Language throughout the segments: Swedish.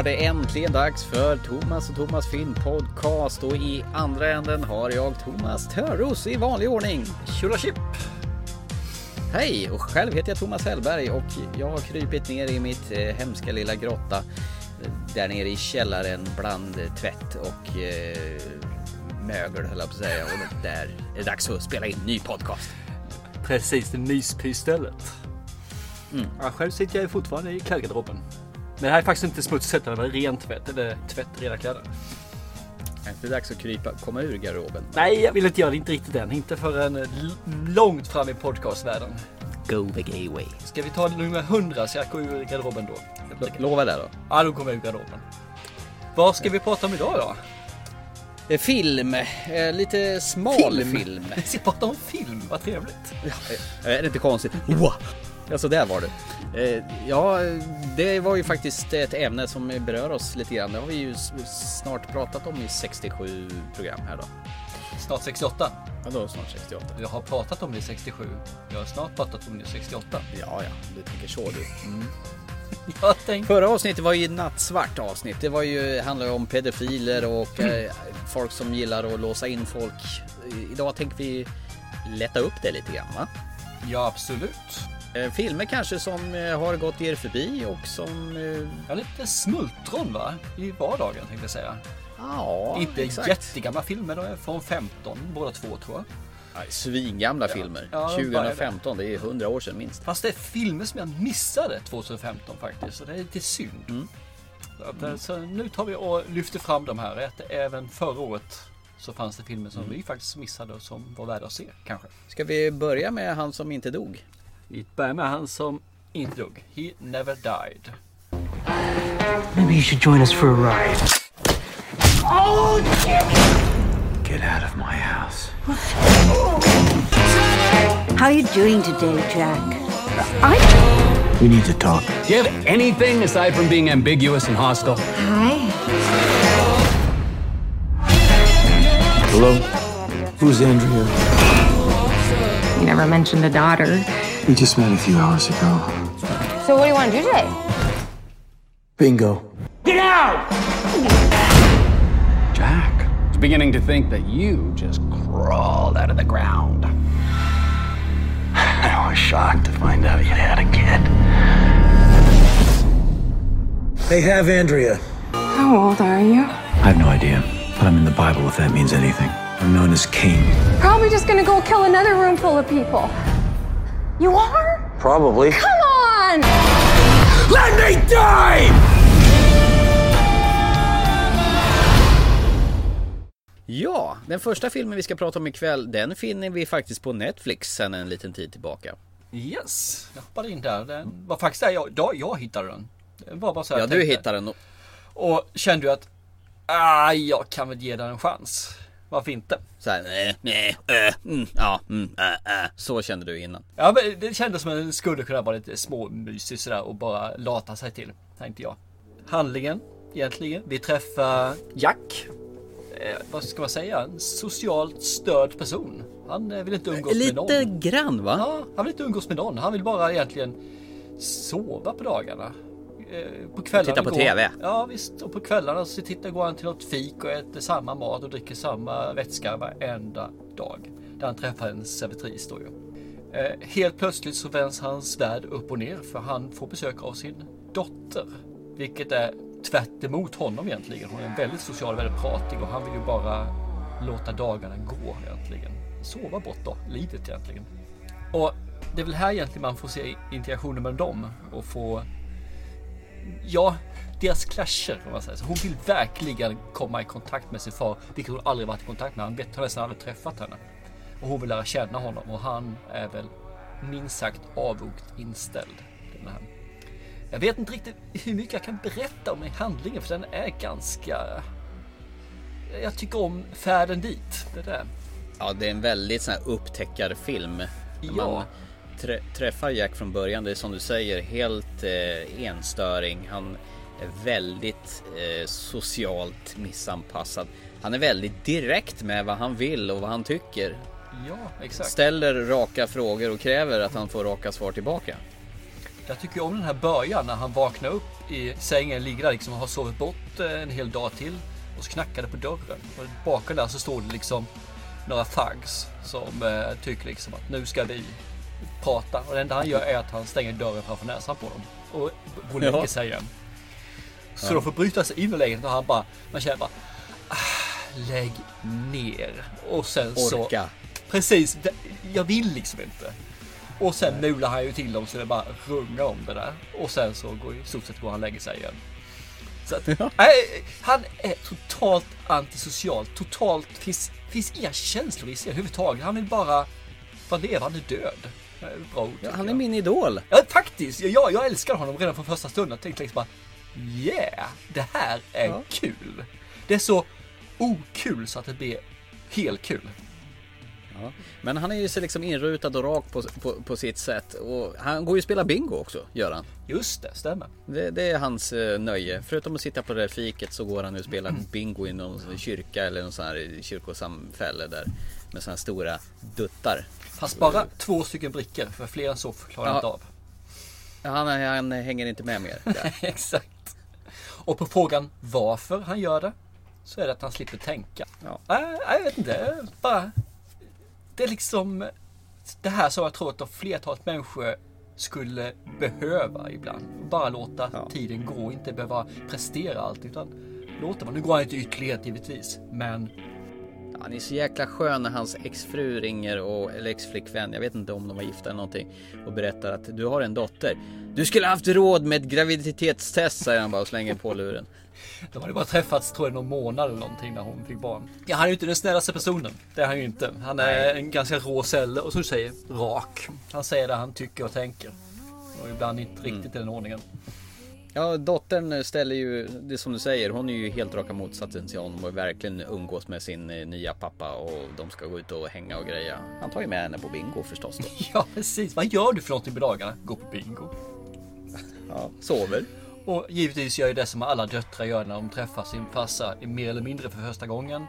Var det äntligen dags för Thomas och Thomas filmpodcast och i andra änden har jag Thomas Törros i vanlig ordning. Tjola chip! Hej! Och själv heter jag Thomas Hellberg och jag har krypit ner i mitt eh, hemska lilla grotta eh, där nere i källaren bland tvätt och eh, mögel höll jag på att säga. Och där är det dags att spela in ny podcast. Precis, det myspysstället. Mm. Ja, själv sitter jag fortfarande i klädgarderoben. Men det här är faktiskt inte smutsigt, det var ren tvätt. Eller tvätt, rena kläder. Är det dags att krypa, komma ur garderoben? Nej, jag vill inte göra det. Inte riktigt än. Inte förrän långt fram i podcastvärlden. Go the gay way. Ska vi ta nummer 100 så jag går ur garderoben då? L lova det då. Ja, då kommer jag ur garderoben. Vad ska vi prata om idag då? Eh, film, eh, lite smal film. film. Vi ska prata om film, vad trevligt. Ja, eh, är det inte konstigt? Wow. Ja, så där var det. Ja, det var ju faktiskt ett ämne som berör oss lite grann. Det har vi ju snart pratat om i 67 program här då. Snart 68? Ja, då snart 68. Jag har pratat om det i 67. Jag har snart pratat om det i 68. Ja, ja, du tänker så du. Mm. Tänkte... Förra avsnittet var ju nattsvart avsnitt. Det var ju, handlar ju om pedofiler och eh, folk som gillar att låsa in folk. Idag tänker vi lätta upp det lite grann va? Ja absolut. Eh, filmer kanske som eh, har gått er förbi och som... Eh... Ja lite smultron va? I vardagen tänkte jag säga. Ja, Inte exakt. jättegamla filmer, de är från 15 båda två tror jag. Svingamla ja. filmer. Ja, 2015, det är 100 år sedan minst. Fast det är filmer som jag missade 2015 faktiskt. Så det är lite synd. Mm. Mm. så, nu tar vi och lyfter fram de här. Att även förra året så fanns det filmer som mm. vi faktiskt missade och som var värda att se kanske. Ska vi börja med han som inte dog? Vi börjar med han som inte dog. He never died. Maybe you should join us for a ride. Oh, Get out of my house. How are you doing today, Jack? I. We need to talk. Do you have anything aside from being ambiguous and hostile? Hi. Hello? Who's Andrea? You never mentioned a daughter. We just met a few hours ago. So, what do you want to do today? Bingo. Get out! Jack beginning to think that you just crawled out of the ground. I was shocked to find out you had a kid. They have Andrea. How old are you? I have no idea, but I'm in the Bible if that means anything. I'm known as King. Probably just gonna go kill another room full of people. You are? Probably. Come on! Let me die! Ja, den första filmen vi ska prata om ikväll, den finner vi faktiskt på Netflix sen en liten tid tillbaka. Yes, jag hoppade in där. Den var faktiskt där jag, då jag hittade den. Det var bara så ja, du hittade den. Och... och kände ju att, ah, jag kan väl ge den en chans. Varför inte? Så här, nej, nej, äh, mm, ja, mm, äh, äh. Så kände du innan? Ja, men det kändes som att den skulle kunna vara lite småmysig sådär och bara lata sig till, tänkte jag. Handlingen, egentligen. Vi träffar Jack eh, vad ska man säga, en socialt störd person. Han eh, vill inte umgås Lite med någon. Lite grann va? Ja, han vill inte umgås med någon. Han vill bara egentligen sova på dagarna. Eh, på kvällarna Titta på går, TV? Ja visst, och på kvällarna så tittar, går han till något fik och äter samma mat och dricker samma vätska varenda dag. Där han träffar en servitris då ju. Eh, helt plötsligt så vänds hans värld upp och ner för han får besök av sin dotter. Vilket är tvärt emot honom egentligen. Hon är väldigt social, väldigt pratig och han vill ju bara låta dagarna gå egentligen. Sova bort då, livet egentligen. Och det är väl här egentligen man får se interaktionen med dem och få Ja, deras clasher om man säger så. Hon vill verkligen komma i kontakt med sin far, vilket hon aldrig varit i kontakt med. Han vet, har nästan aldrig träffat henne. Och hon vill lära känna honom och han är väl minst sagt avvokt inställd. Den här jag vet inte riktigt hur mycket jag kan berätta om handlingen för den är ganska... Jag tycker om färden dit. Det där. Ja, det är en väldigt sån här upptäckarfilm. Ja. Man trä träffar Jack från början, det är som du säger helt eh, enstöring. Han är väldigt eh, socialt missanpassad. Han är väldigt direkt med vad han vill och vad han tycker. Ja, exakt. Ställer raka frågor och kräver att han får raka svar tillbaka. Jag tycker om den här början när han vaknar upp i sängen, ligger där liksom och har sovit bort eh, en hel dag till. Och så knackar det på dörren. Och bakom där så står det liksom några thugs som eh, tycker liksom att nu ska vi prata. Och det enda han gör är att han stänger dörren framför näsan på dem. Och går och lägger Ja. sig igen. Så de får bryta sig in i lägenheten och han bara, man känner bara, ah, lägg ner. Och sen så Orka. Precis, det- jag vill liksom inte. Och sen mular han ju till dem så det bara rungar om det där. Och sen så går i stort sett går han och lägger sig igen. Så att, nej, han är totalt antisocial. Totalt, finns, finns inga känslor i sig överhuvudtaget. Han vill bara vara levande död. Är Bra ord, Ja, han är jag. min idol. Ja, faktiskt. Jag, jag älskar honom redan från första stunden. Jag tänkte liksom bara Yeah, det här är Ja. kul. Det är så okul så att det blir helt kul. Ja. Men han är ju så liksom inrutad och rak på, på, på sitt sätt. Och han går ju och spelar bingo också, gör han. Just det, stämmer. Det, det är hans eh, nöje. Förutom att sitta på det där fiket så går han och spelar bingo i någon kyrka eller någon sån här kyrkosamfälle där. Med såna här stora duttar. Fast bara två stycken brickor, för fler än så klarar jag Ja. inte av. Han, han hänger inte med mer. Exakt. Och på frågan varför han gör det, så är det att han slipper tänka. Ja. Nej, jag vet inte. Bara, det är liksom det här som jag tror att flertalet människor skulle behöva ibland. Bara låta Ja. tiden gå, inte behöva prestera allt. Utan låta man. Nu går han inte ytterlighet givetvis. Men Han är så jäkla skön när hans exfru ringer och, eller exflickvän, jag vet inte om de var gifta eller någonting och berättar att du har en dotter. Du skulle haft råd med ett graviditetstest säger han bara och slänger på luren. de hade bara träffats tror jag någon månad eller någonting när hon fick barn. Ja, han är ju inte den snällaste personen. Det är han ju inte. Han är en ganska rå celler och som du säger, rak. Han säger det han tycker och tänker. Och ibland inte riktigt i den ordningen. Ja, dottern ställer ju, det som du säger, hon är ju helt raka motsatsen till honom och verkligen umgås med sin eh, nya pappa och de ska gå ut och hänga och greja. Han tar ju med henne på bingo förstås då. Ja, precis. Vad gör du för någonting på dagarna? Gå på bingo. Ja, sover. Och givetvis gör ju det som alla döttrar gör när de träffar sin farsa mer eller mindre för första gången.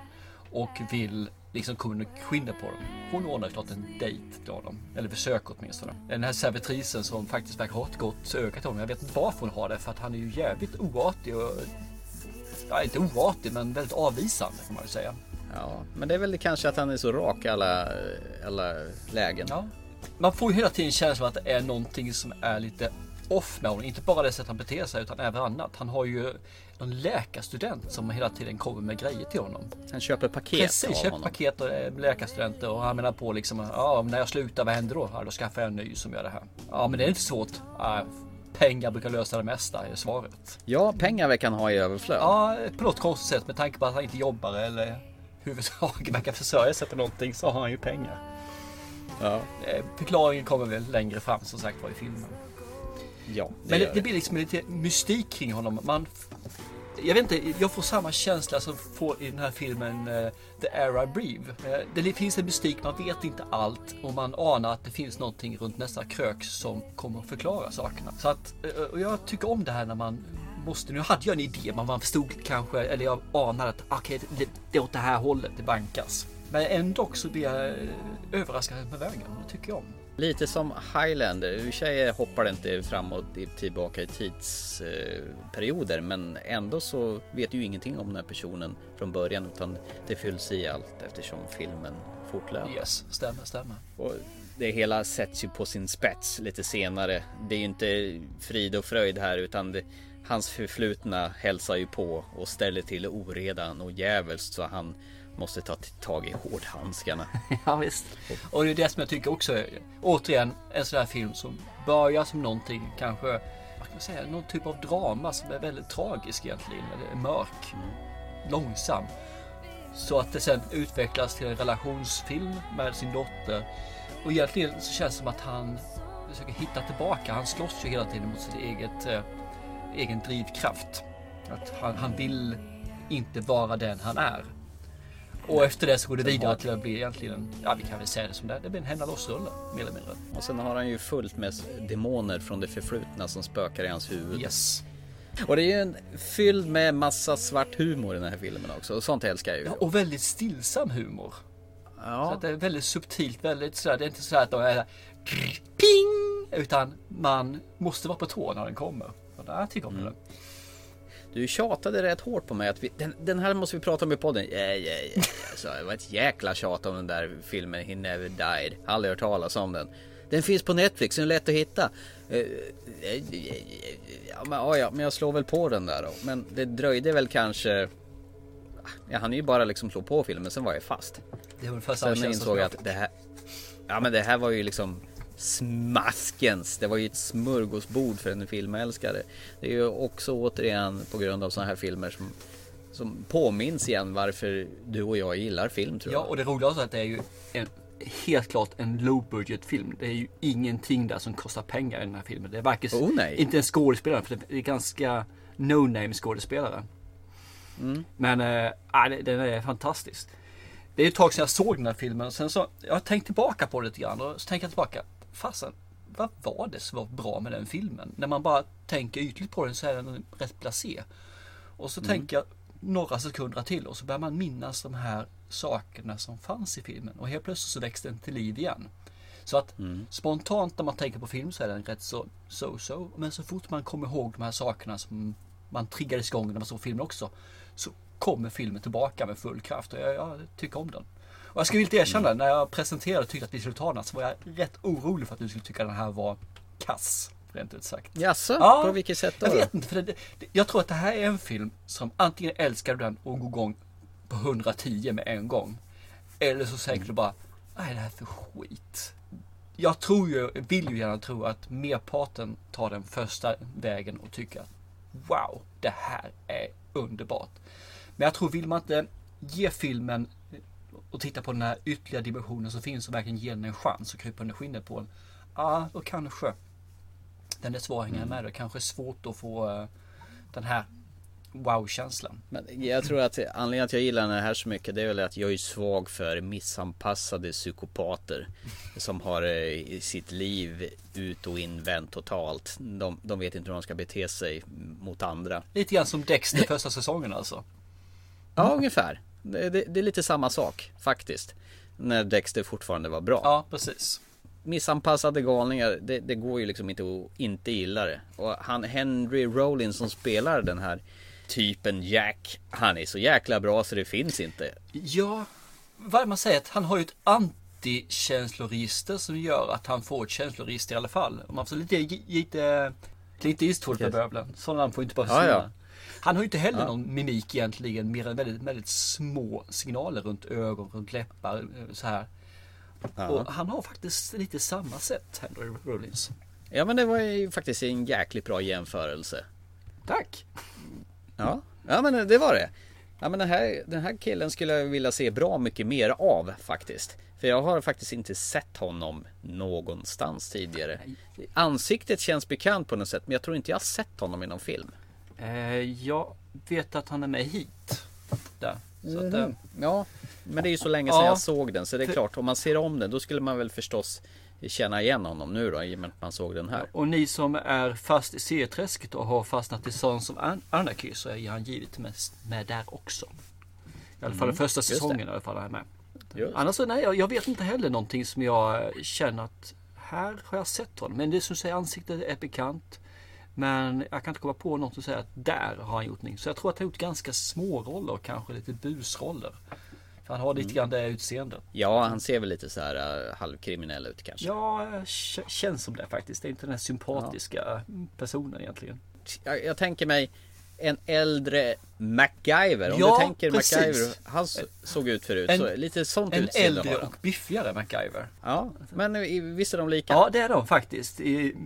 Och vill liksom kunna skynda på dem. Hon ordnar klart en dejt till honom. Eller försöker åtminstone. Den här servitrisen som faktiskt verkar ha ett gott öga till honom. Jag vet inte varför hon har det. För att han är ju jävligt oartig och... Ja, inte oartig men väldigt avvisande kan man ju säga. Ja, men det är väl kanske att han är så rak i alla, alla lägen. Ja. Man får ju hela tiden känslan att det är någonting som är lite off med honom. Inte bara det sätt han beter sig utan även annat. Han har ju någon läkarstudent som hela tiden kommer med grejer till honom. Han köper paket Precis, av köper honom. paket och är läkarstudenter och han menar på liksom, ja när jag slutar vad händer då? Ja, då skaffar jag en ny som gör det här. Ja men det är inte svårt. Ja, pengar brukar lösa det mesta är svaret. Ja, pengar verkar han ha i överflöd. Ja, på något konstigt sätt med tanke på att han inte jobbar eller huvudsaken verkar försörja sig på någonting så har han ju pengar. Ja, Eh, Förklaringen kommer väl längre fram som sagt var i filmen. Ja det Men det, det blir liksom lite mystik kring honom. Man, jag vet inte, jag får samma känsla som får i den här filmen eh, The Air I. Eh, det finns en mystik, man vet inte allt och man anar att det finns någonting runt nästa krök som kommer att förklara sakerna. Så att, eh, och jag tycker om det här när man måste, nu hade jag en idé, men man förstod kanske, eller jag anade att okej, det, det är åt det här hållet det bankas. Men ändå så blir jag överraskad med vägen, det tycker jag om. Lite som Highlander. I och sig hoppar det inte framåt tillbaka i tidsperioder. Men ändå så vet du ju ingenting om den här personen från början. Utan det fylls i allt eftersom filmen fortlöper. Yes, stämmer, stämmer. Och det hela sätts ju på sin spets lite senare. Det är ju inte frid och fröjd här utan det, hans förflutna hälsar ju på och ställer till oredan och djävulskt så han måste ta tag i hårdhandskarna. Ja visst. Och det är det som jag tycker också är, återigen en sån här film som börjar som någonting kanske, vad kan man säga, någon typ av drama som är väldigt tragisk egentligen, eller mörk, långsam. Så att det sen utvecklas till en relationsfilm med sin dotter. Och egentligen så känns det som att han försöker hitta tillbaka. Han slåss ju hela tiden mot eget, eh, egen drivkraft. Att han, han vill inte vara den han är. Och efter det så går det vidare till att bli egentligen, en- ja vi kan väl säga det som det är, det blir en hända loss-rulle mer eller mindre. Och sen har han ju fullt med demoner från det förflutna som spökar i hans huvud. Yes. Och det är ju en fylld med massa svart humor i den här filmen också. Och sånt älskar jag ju. Ja, och väldigt stillsam humor. Så Ja, att det är väldigt subtilt, väldigt sådär, det är inte så att de är där, ping! utan man måste vara på tå när den kommer. Och där tycker jag om Mm. den. Du tjatade rätt hårt på mig att vi, den, den här måste vi prata om i podden. Ja, ja, ja. Alltså, det var ett jäkla tjat om den där filmen He Never Died. Aldrig hört talas om den. Den finns på Netflix, den är lätt att hitta. Eh, eh, Ja, men, ja, men jag slår väl på den där då. Men det dröjde väl kanske... Jag hann ju bara liksom slå på filmen, sen var jag fast. Det var samma Sen känsla insåg jag att det här... Ja men det här var ju liksom smaskens. Det var ju ett smörgåsbord för en filmälskare. Det är ju också återigen på grund av sådana här filmer som, som påminns igen varför du och jag gillar film tror Ja, jag. och det roliga är att det är ju en, helt klart en low budget film. Det är ju ingenting där som kostar pengar i den här filmen. Det är varken, Oh, nej. inte en skådespelare, för det är ganska no name skådespelare. Mm. Men äh, den är fantastisk. Det är ett tag sedan jag såg den här filmen och sen så, jag har tänkt tillbaka på det lite grann och så tänker jag tillbaka, fasen, vad var det som var bra med den filmen? När man bara tänker ytligt på den så är den rätt blasé. Och så tänker jag några sekunder till och så börjar man minnas de här sakerna som fanns i filmen och helt plötsligt så växte den till liv igen. Så att spontant när man tänker på film så är den rätt så so-so. Men så fort man kommer ihåg de här sakerna som man triggades igång när man såg filmen också. Så kommer filmen tillbaka med full kraft och jag, jag tycker om den. Och jag ska villigt erkänna, när jag presenterade och tyckte att vi skulle ta den så var jag rätt orolig för att du skulle tycka den här var kass. Rent ut sagt. Jaså? Ja, På vilket sätt då? Jag vet inte, för det, jag tror att det här är en film som antingen älskar du den och går igång på 110 med en gång. Eller så tänker du bara, nej det här är för skit. Jag tror ju, vill ju gärna tro att merparten tar den första vägen och tycker att wow, det här är underbart. Men jag tror vill man inte ge filmen och titta på den här ytterligare dimensionen som finns och verkligen ge den en chans och krypa under skinnet på den. Ja, då kanske den är svår att hänga med. Det kanske är svårt att få eh, den här wow-känslan. Men jag tror att anledningen att jag gillar den här så mycket det är väl att jag är svag för missanpassade psykopater. Som har eh, sitt liv ut och invänt totalt. De, de vet inte hur de ska bete sig mot andra. Lite grann som Dexter första säsongen alltså. Ja, ungefär. Det, det, det är lite samma sak faktiskt. När Dexter fortfarande var bra. Ja, precis. Missanpassade galningar, det, det går ju liksom inte att inte gilla det. Och han Henry Rollins som spelar den här typen Jack, han är så jäkla bra så det finns inte. Ja, vad man säger? Att han har ju ett antikänsloregister som gör att han får ett känsloregister i alla fall. Om man får lite, lite, lite Eastwood på böblen. Sådana namn får inte bara Ja, försvinna. ja. Han har ju inte heller Ja. någon mimik egentligen, mer än väldigt, väldigt små signaler runt ögon, runt läppar, eh, så här. Och han har faktiskt lite samma sätt, Henry Rollins. Ja men det var ju faktiskt en jäkligt bra jämförelse. Tack! Ja, ja men det var det. Ja men den här, den här killen skulle jag vilja se bra mycket mer av faktiskt. För jag har faktiskt inte sett honom någonstans tidigare. Ansiktet känns bekant på något sätt men jag tror inte jag har sett honom i någon film. Eh, jag vet att han är med hit. Där. Så att, eh, Ja, men det är ju så länge sedan Ja. jag såg den så det är För- klart om man ser om den då skulle man väl förstås känna igen honom nu då i och med att man såg den här. Och ni som är fast i serieträsket och har fastnat i Sons of An- Anarchy så är han givetvis med där också. I alla fall den första Mm, säsongen i alla fall är med. Just. Annars så nej, jag, vet inte heller någonting som jag känner att här har jag sett honom. Men det som säger ansiktet är bekant. Men jag kan inte komma på något som säger att där har han gjort någonting. Så jag tror att han har gjort ganska små roller kanske lite busroller. För han har Mm. lite grann det utseendet. Ja, han ser väl lite så här uh, halvkriminell ut kanske. Ja, känns som det faktiskt. Det är inte den här sympatiska personen egentligen. Jag, jag tänker mig en äldre MacGyver. Om Ja, du tänker precis. MacGyver. Han så- såg ut förut. En- så lite sånt En utseende äldre och biffigare MacGyver. Ja, men visst är de lika? Ja, det är de faktiskt.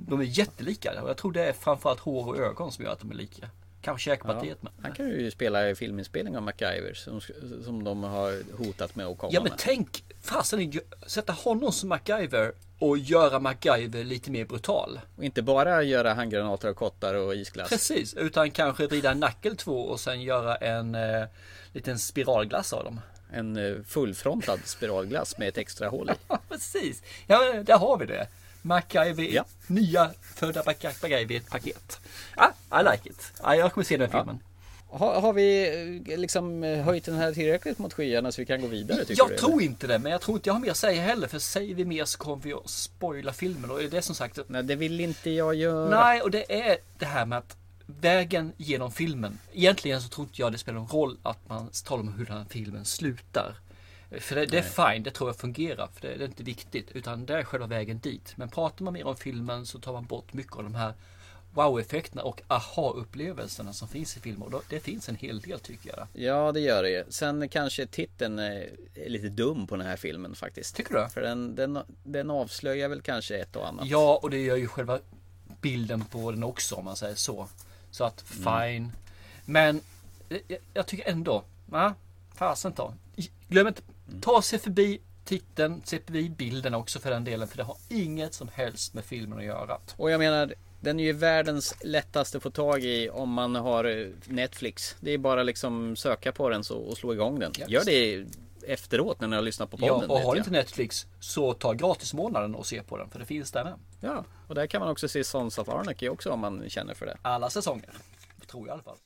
De är jättelika. Och jag tror det är framförallt hår och ögon som gör att de är lika. Kanske käkpartiet med. Han kan ju spela i filminspelning av MacGyver som, som de har hotat med att komma Ja men med. tänk, fasen sätta honom som MacGyver och göra MacGyver lite mer brutal. Och inte bara göra handgranater och kottar och isglass. Precis, utan kanske vrida en nackel två och sen göra en eh, liten spiralglass av dem. En eh, fullfrontad spiralglass med ett extra hål i. Ja precis, ja där har vi det. MacGyver, Ja. nya födda MacGyver i ett paket. Ja, I like it. Ja, jag kommer se den filmen. Har, har vi eh, liksom eh, höjt den här tillräckligt mot skyarna så vi kan gå vidare? Tycker Jag du, tror eller? inte det, men jag tror inte jag har mer att säga heller. För säger vi mer så kommer vi att spoila filmen. Och det är som sagt Nej, det vill inte jag göra. Nej, och det är det här med att vägen genom filmen. Egentligen så tror inte jag det spelar någon roll att man talar om hur den här filmen slutar. För det, det är fine, det tror jag fungerar. För det, det är inte viktigt. Utan det är själva vägen dit. Men pratar man mer om filmen så tar man bort mycket av de här wow-effekterna och aha-upplevelserna som finns i filmer. Och det finns en hel del tycker jag. Ja, det gör det ju. Sen kanske titeln är lite dum på den här filmen faktiskt. Tycker du? För den, den, den avslöjar väl kanske ett och annat. Ja, och det gör ju själva bilden på den också om man säger så. Så att fine. Men eh, jag, jag tycker ändå, ja, fasen ta. Glöm inte, ta sig förbi titeln, se förbi bilden också för den delen. För det har inget som helst med filmen att göra. Och jag menar, den är ju världens lättaste att få tag i om man har eh, Netflix. Det är bara liksom söka på den så, och slå igång den. Yes. Gör det efteråt när ni har lyssnat på Ja, podden. och vet har du inte Netflix så ta gratismånaden och se på den. För det finns där med. Ja, och där kan man också se Sons of Anarchy också om man känner för det. Alla säsonger. Tror jag i alla fall.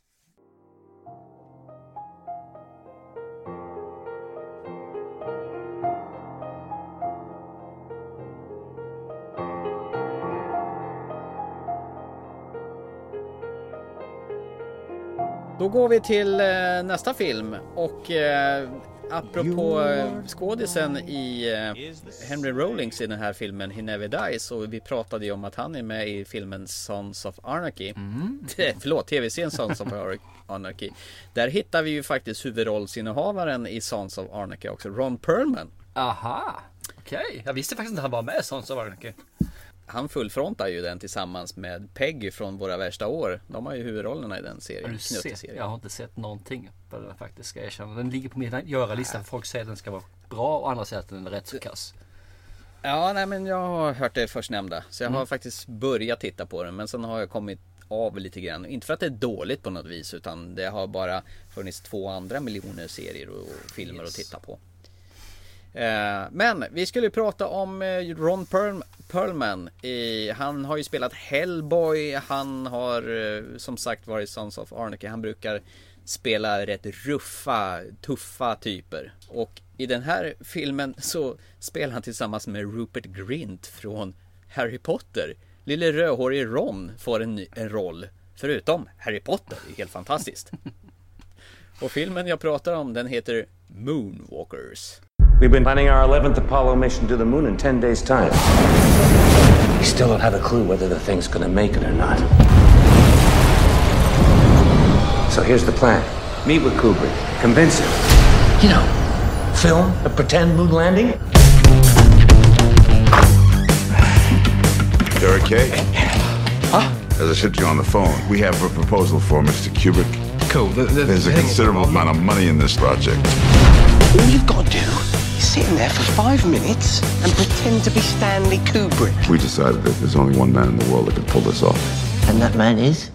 Då går vi till eh, nästa film och eh, apropå eh, skådisen i eh, Henry Rollins i den här filmen He Never Dies och vi pratade ju om att han är med i filmen Sons of Anarchy. Förlåt, tv-serien Sons of Ar- Anarchy. Där hittar vi ju faktiskt huvudrollsinnehavaren i Sons of Anarchy också, Ron Perlman. Aha, okej. Jag visste faktiskt inte att han var med i Sons of Anarchy. Han fullfrontar ju den tillsammans med Peggy från Våra Värsta År. De har ju huvudrollerna i den Har serien. du sett? Jag har inte sett någonting på den faktiskt, ska jag erkänna. Den ligger på min göra-lista. Folk säger att den ska vara bra och andra säger att den är rätt så kass. Ja, nej men jag har hört det förstnämnda. Så Mm. jag har faktiskt börjat titta på den. Men sen har jag kommit av lite grann. Inte för att det är dåligt på något vis. Utan det har bara funnits två andra miljoner serier och filmer att titta på. Eh, Men vi skulle prata om eh, Ron Perl- Perlman. Han har ju spelat Hellboy. Han har eh, som sagt varit Sons of Anarchy. Han brukar spela rätt ruffa, tuffa typer. Och i den här filmen så spelar han tillsammans med Rupert Grint från Harry Potter. Lille rödhårige Ron får en, ny- en roll. Förutom Harry Potter. Det är helt fantastiskt. Och filmen jag pratar om den heter Moonwalkers. We've been planning our 11th Apollo mission to the moon in 10 days' time. We still don't have a clue whether the thing's gonna make it or not. So here's the plan meet with Kubrick, convince him. You know, film a pretend moon landing. You're okay? Huh? As I said to you on the phone, we have a proposal for Mr. Kubrick. Cool. The, the, There's a considerable amount of money in this project. All you've got to do is sit in there for five minutes and pretend to be Stanley Kubrick. We decided that there's only one man in the world that could pull this off. And that man is?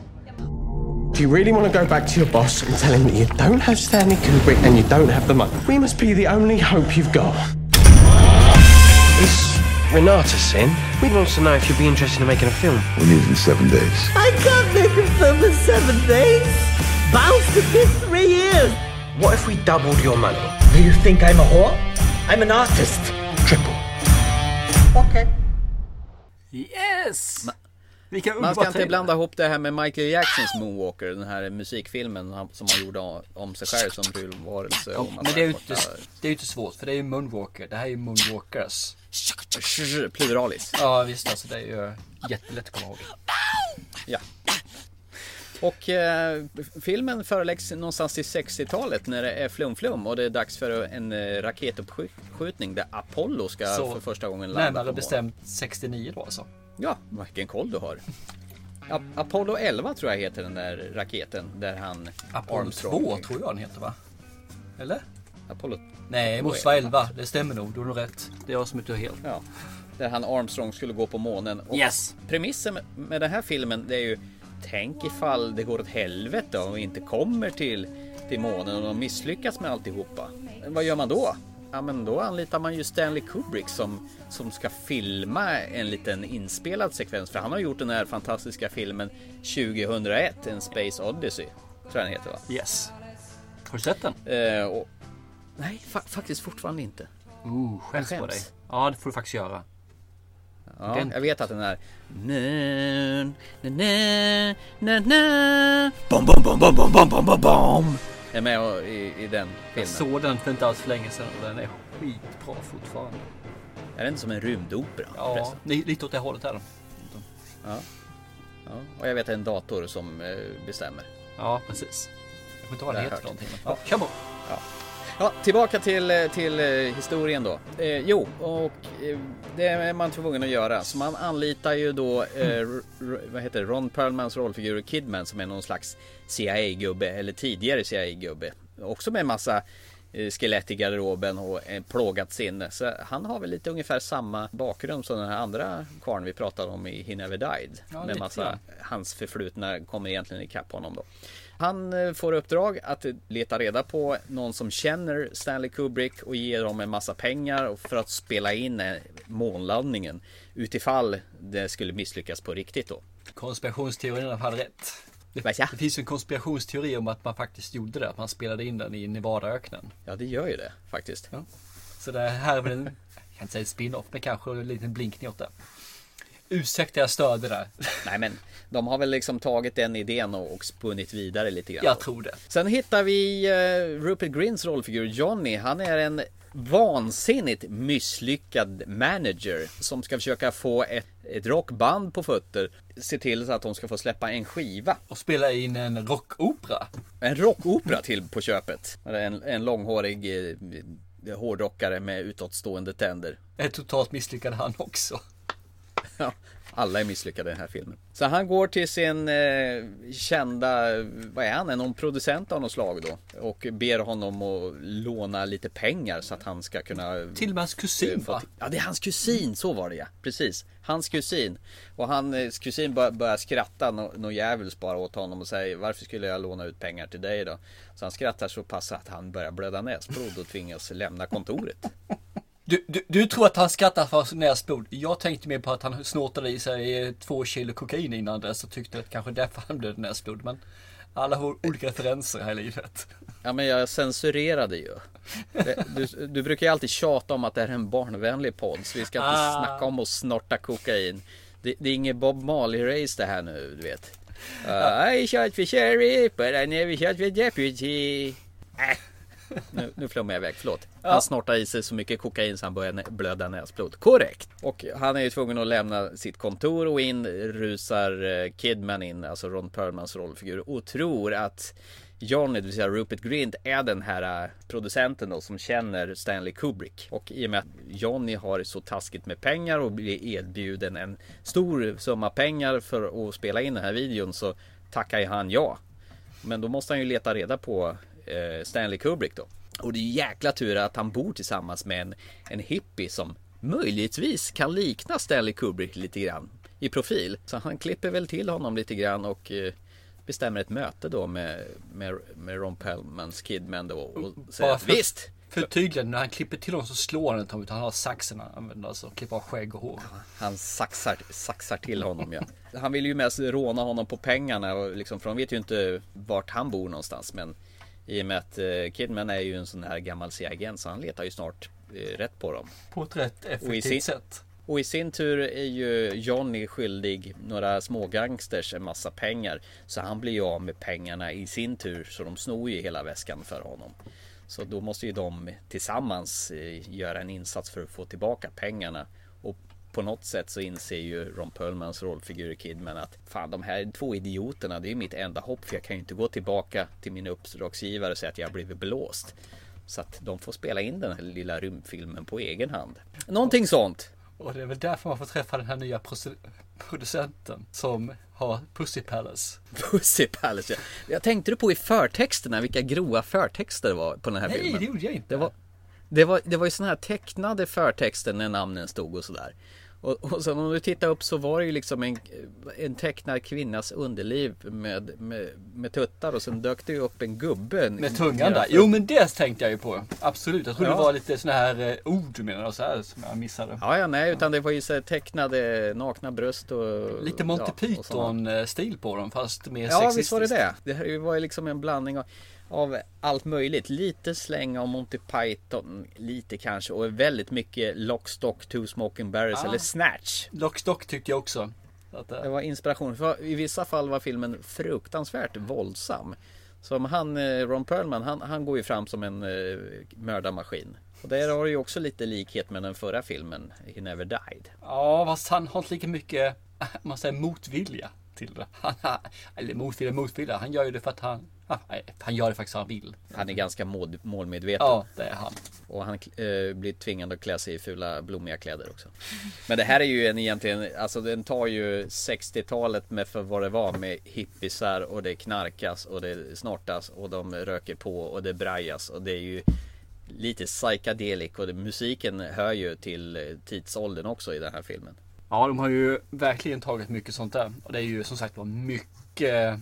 If you really want to go back to your boss and tell him that you don't have Stanley Kubrick and you don't have the money, we must be the only hope you've got. Is Renata Sin? We want to know if you'd be interested in making a film. We need it in seven days. I can't make a film in seven days. Bounce to be three years. What if we doubled your money? Do you think I'm a whore? I'm an artist. Triple. Okay. Yes! Vilka Man ska inte blanda ihop det här med Michael Jacksons Moonwalker, den här musikfilmen som han gjorde om sig själv som rymdvarelse. Ja, men det är ju inte, det är ju inte svårt för det är ju Moonwalker. Det här är ju Moonwalkers. Pluralis. Ja visst alltså det är ju jättelätt att komma ihåg. Ja. Och eh, filmen föreläggs någonstans till 60-talet när det är flum-flum och det är dags för en eh, raketuppskjutning där Apollo ska Så, för första gången landa på Närmare månen. bestämt 69 då alltså. Ja, vilken koll du har. A- Apollo 11 tror jag heter den där raketen där han Apollo Armstrong- 2 tror jag den heter va? Eller? Apollo Nej, vara 11. Det stämmer nog. Du har nog rätt. Det är jag som inte är helt. Ja. Där han Armstrong skulle gå på månen. Och Yes. Premissen med- med den här filmen det är ju Tänk ifall det går åt helvete och inte kommer till, till månen och de misslyckas med alltihopa. Vad gör man då? Ja men då anlitar man ju Stanley Kubrick som, som ska filma en liten inspelad sekvens. För han har gjort den här fantastiska filmen 2001, En Space Odyssey. Tror jag den heter va? Yes. Har du sett den? Eh, och, nej, fa- faktiskt fortfarande inte. Oh, skäms Jag på dig. skäms. Ja, det får du faktiskt göra. Ja, Jag vet att den är... Na, na, na, na, na. Bom, bom, bom, bom, bom, bom, bom, bom, bom. Är med och- i, i den Jag filmen. såg den för inte alls för länge sedan och den är skitbra fortfarande. Är den inte som en rymdopera? Ja, förresten? li- lite åt det hållet är den. ja. ja. Och jag vet att det är en dator som eh, bestämmer. Ja, precis. Jag kommer inte ihåg vad den heter jag någonting. Ja, kör på. Ja. Ja, tillbaka till, eh, till eh, historien då. Eh, jo, och eh, det är man tvungen att göra. Så man anlitar ju då, eh, r- vad heter det, Ron Perlmans rollfigur Kidman som är någon slags CIA-gubbe, eller tidigare CIA-gubbe. Också med massa eh, skelett i garderoben och en plågat sinne. Så han har väl lite ungefär samma bakgrund som den här andra karln vi pratade om i He Never Died. Ja, med massa, hans förflutna kommer egentligen ikapp honom då. Han eh, får uppdrag att leta reda på någon som känner Stanley Kubrick och ger dem en massa pengar för att spela in eh, månlandningen utifall det skulle misslyckas på riktigt då. Konspirationsteorin hade rätt. Det, det finns ju en konspirationsteori om att man faktiskt gjorde det. Att man spelade in den i Nevadaöknen. Ja, det gör ju det faktiskt. Ja. Så det här är väl en, jag kan inte säga spin-off, men kanske en liten blinkning åt det. Ursäkta jag störde där. Nej men de har väl liksom tagit den idén och, och spunnit vidare lite grann. Jag tror det. Sen hittar vi eh, Rupert Grins rollfigur Johnny. Han är en vansinnigt misslyckad manager som ska försöka få ett, ett rockband på fötter. Se till så att de ska få släppa en skiva. Och spela in en rockopera. En rockopera till på köpet. En, en långhårig eh, hårdrockare med utåtstående tänder. Är totalt misslyckad han också. Ja, alla är misslyckade i den här filmen. Så han går till sin eh, kända, vad är han, någon producent av något slag då? Och ber honom att låna lite pengar så att han ska kunna Till och med hans kusin få va? Ja det är hans kusin, så var det ja. Precis, hans kusin. Och hans kusin bör, börjar skratta något no djävulskt bara åt honom och säger Varför skulle jag låna ut pengar till dig då? Så han skrattar så pass att han börjar blöda näsblod och tvingas lämna kontoret. Du, du, du tror att han skrattar för näsblod. Jag tänkte mer på att han snortade i sig två kilo kokain innan dess och tyckte att kanske därför han blev näsblod. Men alla har olika referenser här i livet. Ja men jag censurerade ju. Du, du brukar ju alltid tjata om att det här är en barnvänlig podd så vi ska inte Ah. snacka om att snorta kokain. Det, det är inget Bob Marley-race det här nu, du vet. Uh, I shot for sheriff but I never shot for deputy. Äh. Nu, nu flummar jag iväg, förlåt. Han Ja. snortar i sig så mycket kokain så han börjar nä- blöda näsblod. Korrekt! Och han är ju tvungen att lämna sitt kontor och in rusar eh, Kidman in, alltså Ron Perlmans rollfigur, och tror att Johnny, det vill säga Rupert Grint, är den här eh, producenten då som känner Stanley Kubrick. Och i och med att Johnny har så taskigt med pengar och blir erbjuden en stor summa pengar för att spela in den här videon så tackar ju han ja. Men då måste han ju leta reda på Stanley Kubrick då. Och det är ju jäkla tur att han bor tillsammans med en, en hippie som möjligtvis kan likna Stanley Kubrick lite grann i profil. Så han klipper väl till honom lite grann och eh, bestämmer ett möte då med, med, med Ron Pellmans Kidman då och säger Bara att för- visst! Förtydligande, när han klipper till honom så slår han inte honom utan han har saxen han använder alltså. Klipper av skägg och hår. Han saxar, saxar till honom ja. Han vill ju mest råna honom på pengarna och liksom, för de vet ju inte vart han bor någonstans men i och med att eh, Kidman är ju en sån här gammal CIA-agent så han letar ju snart eh, rätt på dem. På ett rätt effektivt sin- sätt. Och i sin tur är ju Johnny skyldig några smågangsters en massa pengar. Så han blir ju av med pengarna i sin tur. Så de snor ju hela väskan för honom. Så då måste ju de tillsammans eh, göra en insats för att få tillbaka pengarna. På något sätt så inser ju Ron Perlmans rollfigur Kidman att fan de här två idioterna det är mitt enda hopp för jag kan ju inte gå tillbaka till min uppdragsgivare och säga att jag har blivit blåst. Så att de får spela in den här lilla rymdfilmen på egen hand. Någonting sånt. Och det är väl därför man får träffa den här nya producenten som har Pussy Palace. Pussy Palace. ja. Jag tänkte du på i förtexterna vilka grova förtexter det var på den här Nej, filmen? det gjorde jag inte. Det var, det var, det var ju sådana här tecknade förtexter när namnen stod och sådär. Och, och sen om du tittar upp så var det ju liksom en, en tecknad kvinnas underliv med, med, med tuttar och sen dök det ju upp en gubbe. Med tungan där. Jo men det tänkte jag ju på. Absolut. Jag trodde Ja. det var lite sådana här eh, ord du menar så här som jag missade. Ja, ja, nej, utan det var ju så tecknade nakna bröst och... Lite Monty ja, och sådana. Python stil på dem fast mer Ja, sexistiskt. visst var det det. Det här var ju liksom en blandning av, av allt möjligt. Lite släng av Monty Python, lite kanske. Och väldigt mycket Lock, Stock, Two Smoking Barrels Ah. eller Snatch. Lockstock tyckte jag också. Så Att, eh, Det var inspiration. För I vissa fall var filmen fruktansvärt våldsam. Som han, eh, Ron Perlman, han, han går ju fram som en eh, mördarmaskin. Och där har du ju också lite likhet med den förra filmen, He Never Died. Ja, fast han har inte lika mycket, man säger motvilja till det. Han, eller motvilja, motvilja. Han gör ju det för att han, ah, han gör det faktiskt att han vill. Han är ganska mål, målmedveten. Ja, det är han. Och han eh, blir tvingad att klä sig i fula blommiga kläder också. Men det här är ju en egentligen, alltså den tar ju 60-talet med för vad det var med hippisar och det knarkas och det snortas och de röker på och det brajas och det är ju lite psychedelic och det, musiken hör ju till tidsåldern också i den här filmen. Ja, de har ju verkligen tagit mycket sånt där. Och det är ju som sagt var mycket, eh,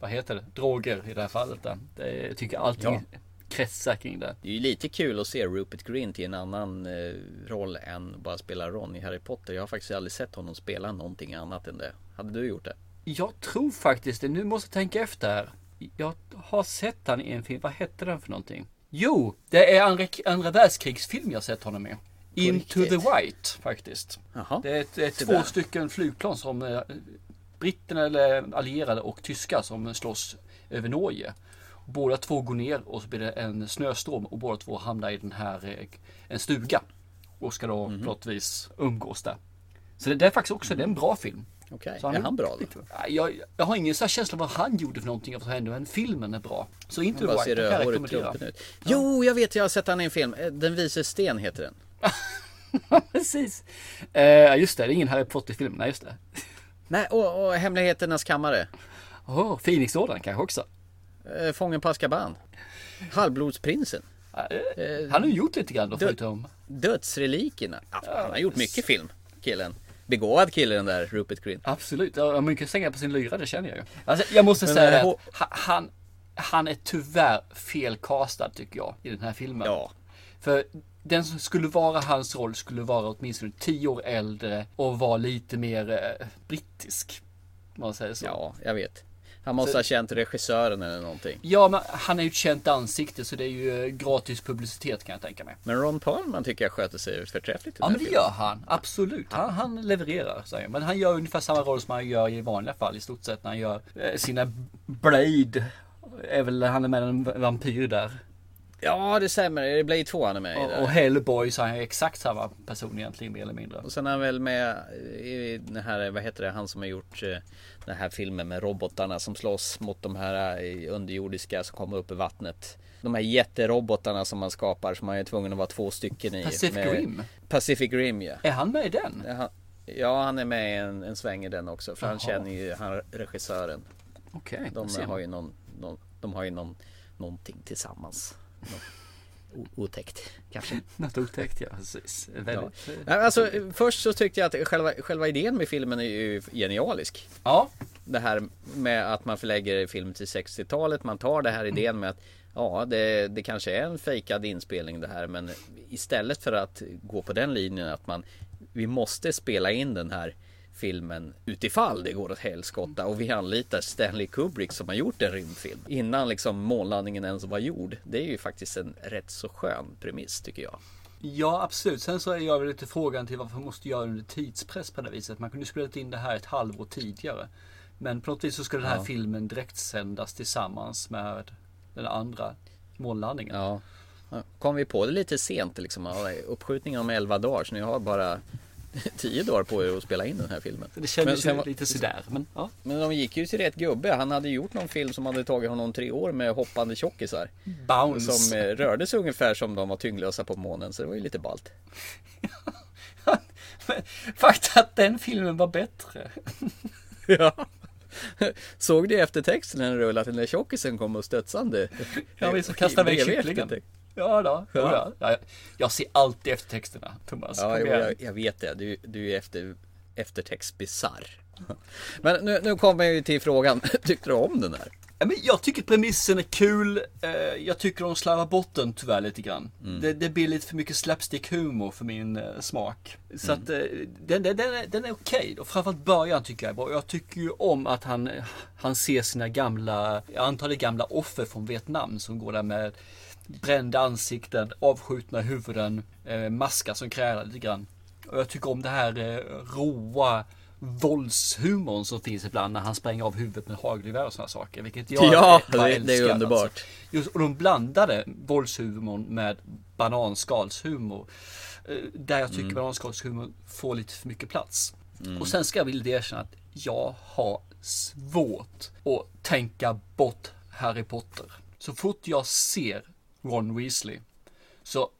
vad heter det, droger i det här fallet. Där. Det, jag tycker allting Ja. kretsar kring det. Det är ju lite kul att se Rupert Grint i en annan eh, roll än bara spela Ron i Harry Potter. Jag har faktiskt aldrig sett honom spela någonting annat än det. Hade du gjort det? Jag tror faktiskt det. Nu måste jag tänka efter här. Jag har sett han i en film. Vad hette den för någonting? Jo, det är andra, andra världskrigsfilm jag sett honom med. Into the White faktiskt. Jaha. Det är, det är två stycken flygplan som eh, britterna eller allierade och tyskar som slåss över Norge. Båda två går ner och så blir det en snöstorm och båda två hamnar i den här eh, en stuga. Och ska då Mhm. på något vis umgås där. Så det, det är faktiskt också det är en bra film. Okej, Så är han bra då? Ja, Jag, jag har ingen så känsla av vad han gjorde för någonting av vad som hände, men filmen är bra. Så inte bara ser det rekommendera. ut. Jo, jag vet, jag har sett han i en film. Eh, Den vise sten heter den. Precis. Eh, just det, det är ingen Harry Potter-film. Nej, just det. Nej, och, och Hemligheternas kammare. Oh, Phoenixorden kanske också. Eh, Fången på Azkaban. Halvblodsprinsen. Eh, han har ju gjort lite grann då, Dö- förutom... Dödsrelikerna. Ja, han har gjort mycket film, killen. Begåvad kille den där Rupert Grint. Absolut, ja, mycket slänga på sin lyra, det känner jag ju. Alltså, jag måste Men, säga eh, det, att ha- han, han är tyvärr felcastad tycker jag i den här filmen. Ja. För den som skulle vara hans roll skulle vara åtminstone tio år äldre och vara lite mer eh, brittisk. Om man säger så. Ja, jag vet. Han måste Så- ha känt regissören eller någonting. Ja, men han är ju ett känt ansikte så det är ju eh, gratis publicitet kan jag tänka mig. Men Ron Perlman tycker jag sköter sig förträffligt Ja men det filmen. gör han, absolut. Han, han levererar. Så men han gör ungefär samma roll som han gör i vanliga fall i stort sett när han gör eh, sina Blade. Är väl, han är med en vampyr där. Ja, det stämmer. Det Blade 2 han är med i Och, där? och Hellboy så är han ju exakt samma person egentligen mer eller mindre. Och sen är han väl med i den här, vad heter det, han som har gjort eh, den här filmen med robotarna som slåss mot de här eh, underjordiska som kommer upp i vattnet. De här jätterobotarna som man skapar som man är tvungen att vara två stycken i. Pacific med- Rim? Pacific Rim ja. Är han med i den? Ja, han, ja, han är med i en, en sväng i den också. För han Jaha. känner ju han regissören. Okej, De där ser har ju någon, någon, de har ju någon, någonting tillsammans. Otäckt kanske. Något otäckt ja, precis. Väldigt, Ja. Nej, Alltså, först så tyckte jag att själva, själva idén med filmen är ju genialisk. Ja. Det här med att man förlägger film till 60-talet. Man tar det här idén med att ja, det, det kanske är en fejkad inspelning det här. Men istället för att gå på den linjen att man vi måste spela in den här filmen utifall det går åt helskotta och vi anlitar Stanley Kubrick som har gjort en rymdfilm innan liksom månlandningen ens var gjord. Det är ju faktiskt en rätt så skön premiss tycker jag. Ja absolut. Sen så är jag väl lite frågan till varför man måste göra det under tidspress på det viset. Man kunde spelat in det här ett halvår tidigare. Men på något vis så ska den här Ja. filmen direkt sändas tillsammans med den andra månlandningen. Ja. Kom vi på det lite sent liksom. Uppskjutningen om 11 dagar så ni har bara 10 dagar på er att spela in den här filmen. Det kändes Men ju lite sådär. Men, ja. Men de gick ju till rätt gubbe. Han hade gjort någon film som hade tagit honom tre år med hoppande tjockisar. Bounce. Som eh, rörde sig ungefär som de var tyngdlösa på månen. Så det var ju lite ballt. Fakta att den filmen var bättre. Ja. Såg du eftertexten när den rullade att den där tjockisen kom och studsande? Ja, visst, och kastade iväg kycklingen. Ja då, ja. Jag, jag ser alltid efter texterna, Thomas. Ja, jo, jag, jag vet det. Du, du är efter, eftertext bisarr. Men nu, nu kommer jag ju till frågan. Tyckte du om den här? Ja, men jag tycker premissen är kul. Eh, Jag tycker de slarvar bort den tyvärr lite grann. Mm. Det, det blir lite för mycket slapstick-humor för min eh, smak. Så Mm. att eh, den, den, den är, den är okej. Och framförallt början tycker jag är bra. Jag tycker ju om att han, han ser sina gamla, jag antar det gamla offer från Vietnam som går där med brända ansikten, avskjutna huvuden, eh, maskar som krälar lite grann. Och jag tycker om det här eh, råa våldshumorn som finns ibland när han spränger av huvudet med hagelgevär och sådana saker. Vilket jag Ja, det- det är älskar, underbart. Alltså. Just, och de blandade våldshumorn med bananskalshumor. Eh, Där jag tycker Mm. bananskalshumorn får lite för mycket plats. Mm. Och sen ska jag vilja erkänna att jag har svårt att tänka bort Harry Potter. Så fort jag ser Ron Weasley så,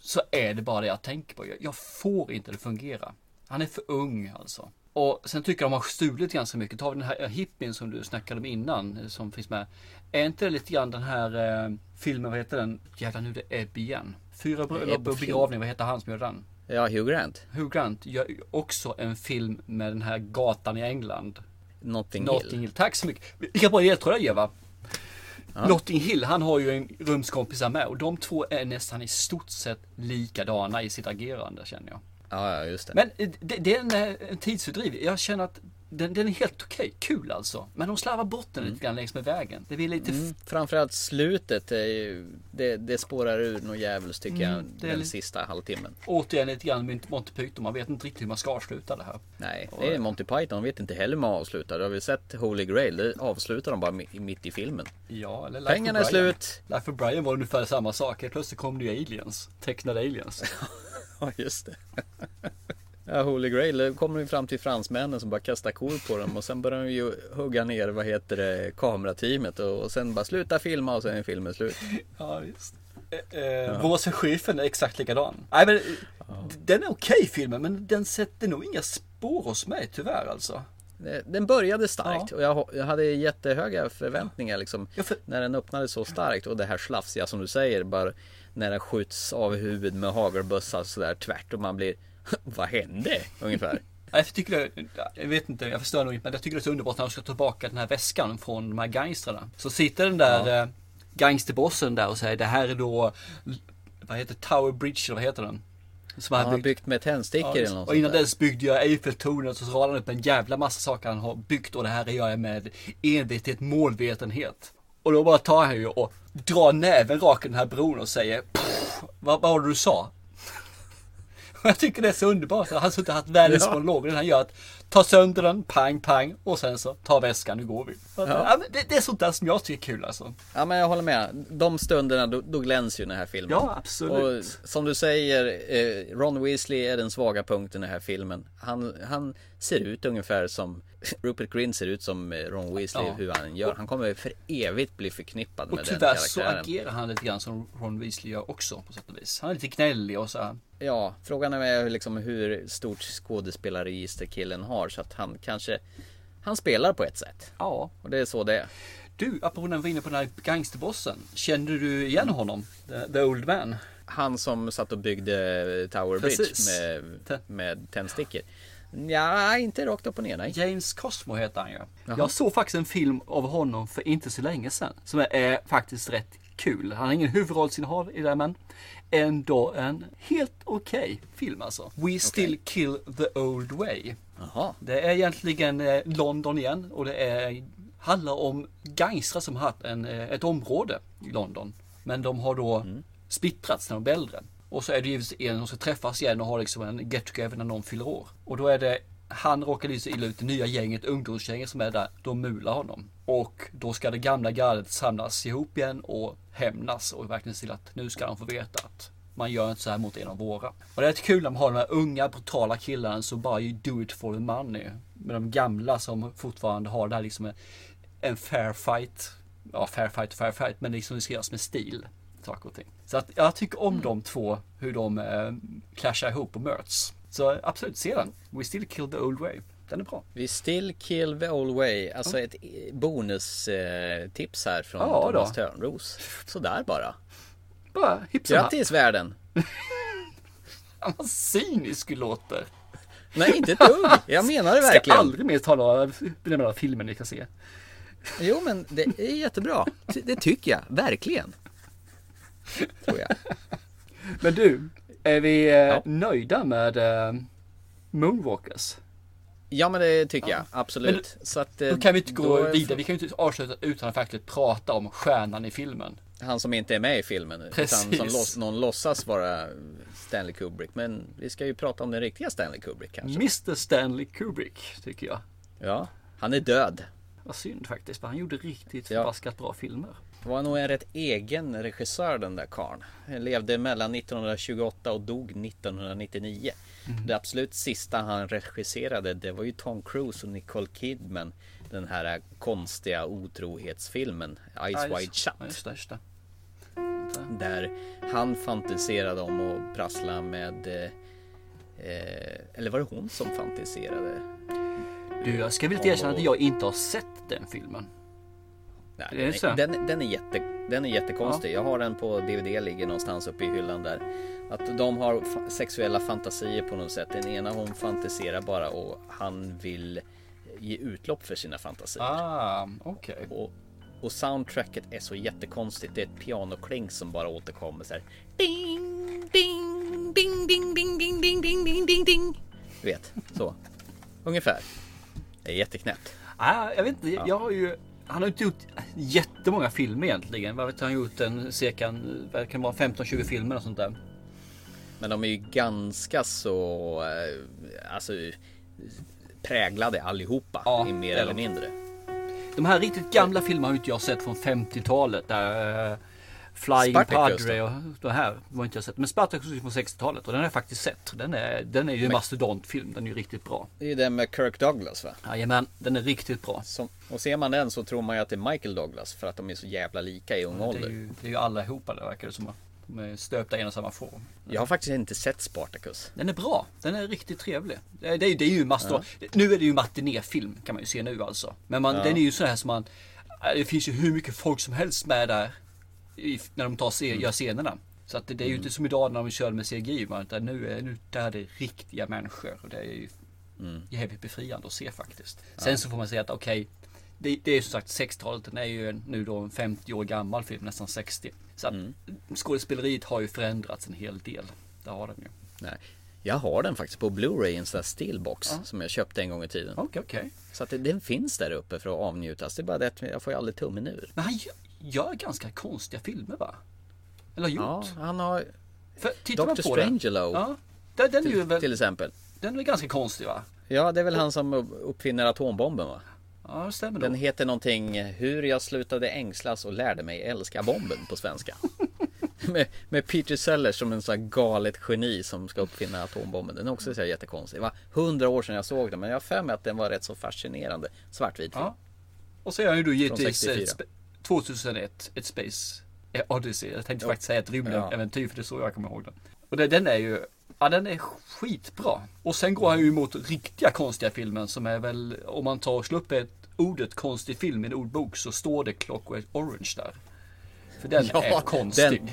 så är det bara det jag tänker på. Jag, jag får inte det fungera. Han är för ung alltså. Och sen tycker jag de har stulit ganska mycket. Ta den här hippien som du snackade om innan eh, som finns med. Är inte det lite grann den här eh, filmen, vad heter den? Jävlar nu är det Ebb igen. Fyra bröllop och begravning, vad heter han som gör den? Ja, Hugh Grant. Hugh Grant gör också en film med den här gatan i England. Notting, Notting Hill. Hill. Tack så mycket. Vilka bra ledtrådar Eva. Ja. Notting Hill, han har ju en rumskompisar med och de två är nästan i stort sett likadana i sitt agerande känner jag. Ja, ja, just det. Men eh, det, det är en, eh, en tidsfördriv. Jag känner att den, den är helt okej, kul alltså. Men de slarvar bort den lite grann längs med vägen. Det blir lite... Mm, framförallt slutet, är ju, det, det spårar ur något djävulskt tycker Mm, jag. Den lite- sista halvtimmen. Återigen lite grann med Monty Python. Man vet inte riktigt hur man ska avsluta det här. Nej, det är Monty Python. De vet inte heller hur man avslutar. Har vi sett Holy Grail? Det avslutar de bara mi- mitt i filmen. Ja, eller Life Pengarna är slut. Life of Brian var ungefär samma sak. Helt plötsligt kom det ju aliens. Tecknade aliens. Ja, just det. Ja, Holy Grail, då kommer vi fram till fransmännen som bara kastar kor på dem och sen börjar de ju hugga ner, vad heter det, kamerateamet och, och sen bara sluta filma och sen är filmen slut. Ja, just. Eh, eh, Våse chefen är exakt likadan. Nej, men, eh, Den är okej filmen, men den sätter nog inga spår hos mig tyvärr alltså. Det- Den började starkt och jag, hade jättehöga förväntningar liksom. När den öppnade så starkt och det här slafsiga som du säger, bara när den skjuts av huvudet med hagelbössa sådär tvärt och man blir Vad hände? Ungefär. Jag tycker det, jag vet inte, jag förstår nog inte, men jag tycker det är så underbart när de ska ta tillbaka den här väskan från de här gangstrarna. Så sitter den där Ja. eh, gangsterbossen där och säger det här är då, vad heter Tower Bridge, eller vad heter den? Som Han har byggt med tändstickor eller något Och innan dess byggde jag Eiffeltornet och så radade han upp en jävla massa saker han har byggt och det här gör jag med envethet, målvetenhet. Och då bara tar han ju och drar näven rakt i den här bron och säger "Pff, vad, vad var det du sa? Jag tycker det är så underbart. Han har suttit och haft världens Ja. monolog. Han gör att ta sönder den, pang, pang och sen så ta väskan, nu går vi. Att, Ja. det, det är sånt där som jag tycker är kul alltså. Ja men jag håller med. De stunderna då, då glänser ju den här filmen. Ja, absolut. Och som du säger, eh, Ron Weasley är den svaga punkten i den här filmen. Han, han ser ut ungefär som Rupert Grint ser ut som eh, Ron Weasley, Ja. hur han gör. Han kommer för evigt bli förknippad Och med den tyvärr så karaktären. agerar han lite grann som Ron Weasley gör också på sätt och vis. Han är lite gnällig och så här. Ja, frågan är liksom hur stort skådespelarregister killen har så att han kanske Han spelar på ett sätt. Ja. Och det är så det är. Du, apropå när vi var inne på den här gangsterbossen. Kände du igen honom? The, the Old Man? Han som satt och byggde Tower Bridge Precis. med, med tändstickor. Ja, inte rakt upp och ner nej. James Cosmo heter han ju. Jaha. Jag såg faktiskt en film av honom för inte så länge sedan. Som är, är faktiskt rätt kul. Han har ingen huvudrollsinnehav i den men ändå en helt okej film alltså. We still kill the old way. Jaha. Det är egentligen eh, London igen och det är, handlar om gangstrar som har haft en, eh, ett område i London. Men de har då splittrats när de blir äldre. Och så är det givetvis en som ska träffas igen och ha liksom en get together när någon fyller år. Och då är det han råkar lite så illa ut, det nya gänget, ungdomsgänget som är där, de mular honom. Och då ska det gamla gardet samlas ihop igen och hämnas och verkligen se till att nu ska de få veta att man gör inte så här mot en av våra. Och det är rätt kul när man har de här unga brutala killarna som bara you do it for the money. Men de gamla som fortfarande har det här liksom en, en fair fight. Ja, fair fight och fair fight, men liksom det ska göras med stil. Saker och ting. Så att jag tycker om de två, hur de eh, clashar ihop och möts. Så absolut, se den. We still kill the old way. Den är bra. Vi still kill the old way. Alltså ett bonustips här från Ja, Thomas då. Törnros. Sådär bara. Bara happ. Grattis världen! Fan, Vad cynisk du låter. Nej, inte ett dugg. Jag menar det Ska verkligen. aldrig mer ta några, några filmer ni kan se. Jo, men det är jättebra. Det tycker jag, verkligen. Tror jag. Men du, är vi eh, nöjda med eh, Moonwalkers? Ja, men det tycker jag absolut. Så att, eh, Då kan vi inte gå då- vidare. Vi kan ju inte avsluta utan att faktiskt prata om stjärnan i filmen. Han som inte är med i filmen. Precis. Utan som låts, någon låtsas vara Stanley Kubrick. Men vi ska ju prata om den riktiga Stanley Kubrick kanske. Mr Stanley Kubrick, tycker jag. Ja, han är död. Vad synd faktiskt, för han gjorde riktigt Ja. förbaskat bra filmer. Det var nog en rätt egen regissör den där karln. Han levde mellan 1928 och dog 1999. Mm. Det absolut sista han regisserade det var ju Tom Cruise och Nicole Kidman. Den här konstiga otrohetsfilmen Eyes Ja, Wide Shut. ja, Just det, just det. Där han fantiserade om att prassla med eh, eh, Eller var det hon som fantiserade? Du, jag ska väl erkänna att jag inte har sett den filmen. Nej, Det är den, den, den, är jätte, den är jättekonstig. Jag har den på DVD, ligger någonstans uppe i hyllan där. Att de har fa- sexuella fantasier på något sätt. Den ena hon fantiserar bara och han vill ge utlopp för sina fantasier. Ah, okej. Och, och soundtracket är så jättekonstigt. Det är ett pianokling som bara återkommer så här. Ding, ding, ding, ding, ding, ding, ding, ding, ding, ding, ding. Du vet, så. Ungefär. Det är jätteknäppt. Ah, jag vet inte, jag har ju... Han har inte gjort jättemånga filmer egentligen. Vad vet han har gjort en cirka, vad kan vara, 15-20 filmer och sånt där. Men de är ju ganska så eh, alltså, präglade allihopa Ja, mer eller mindre. De här riktigt gamla filmerna har inte jag sett från 50-talet. Där, eh, Flying Spartacus Padre och det här var inte jag sett. Men Spartacus är från 60-talet och den har jag faktiskt sett. Den är, den är ju en mastodontfilm. Den är ju riktigt bra. Det är ju den med Kirk Douglas va? Jajamän, den är riktigt bra. Som, och ser man den så tror man ju att det är Michael Douglas för att de är så jävla lika i ung Det är, ålder. ju, det är ju allihopa det verkar det som. De är stöpta i en och samma form. Jag har faktiskt inte sett Spartacus. Den är bra. Den är riktigt trevlig. Det är, det är, ju mastodont. Nu är det ju matinéfilm kan man ju se nu alltså. Men man, Ja. den är ju så här som man... Det finns ju hur mycket folk som helst med där. I, när de tar, se- gör scenerna. Så att det, det är ju inte som idag när de kör med CGI. Man, utan nu är nu, där är det riktiga människor. Och det är ju jävligt befriande att se faktiskt. Sen så får man säga att okej. det, det är som sagt 60-talet. Den är ju en- nu då en 50 år gammal film. Nästan 60. Så att skådespeleriet har ju förändrats en hel del. Det har den ju. Nej. Jag har den faktiskt på Blu-ray i en sån där steelbox som jag köpte en gång i tiden. Okej, okej. Så att det, den finns där uppe för att avnjutas. Det är bara det att jag får ju aldrig tummen ur. Men han gör, ganska konstiga filmer va? Eller har Ja, gjort? han har För, tittar man Dr. på den- Ja, den, den är ju väl, till exempel. den är ganska konstig va? Ja, det är väl han som uppfinner atombomben va? Ja, det stämmer Den nog. heter någonting Hur jag slutade ängslas och lärde mig älska bomben på svenska. med, med Peter Sellers som en sån här galet geni som ska uppfinna atombomben. Den är också så här jättekonstig. Det var hundra år sedan jag såg den men jag har för mig att den var rätt så fascinerande. Svartvit film. Ja. Och så är han ju då givetvis 64. ett, spe- 2001, ett Space eh, Odyssey. Jag tänkte Ja. faktiskt säga ett Ja. rymdäventyr för det är så jag kommer ihåg den. Och det, den är ju, ja den är skitbra. Och sen går han ju emot riktiga konstiga filmen som är väl, om man tar och slår upp ett ordet konstig film i en ordbok så står det Clockwork Orange där. För den Ja, är konstig. den-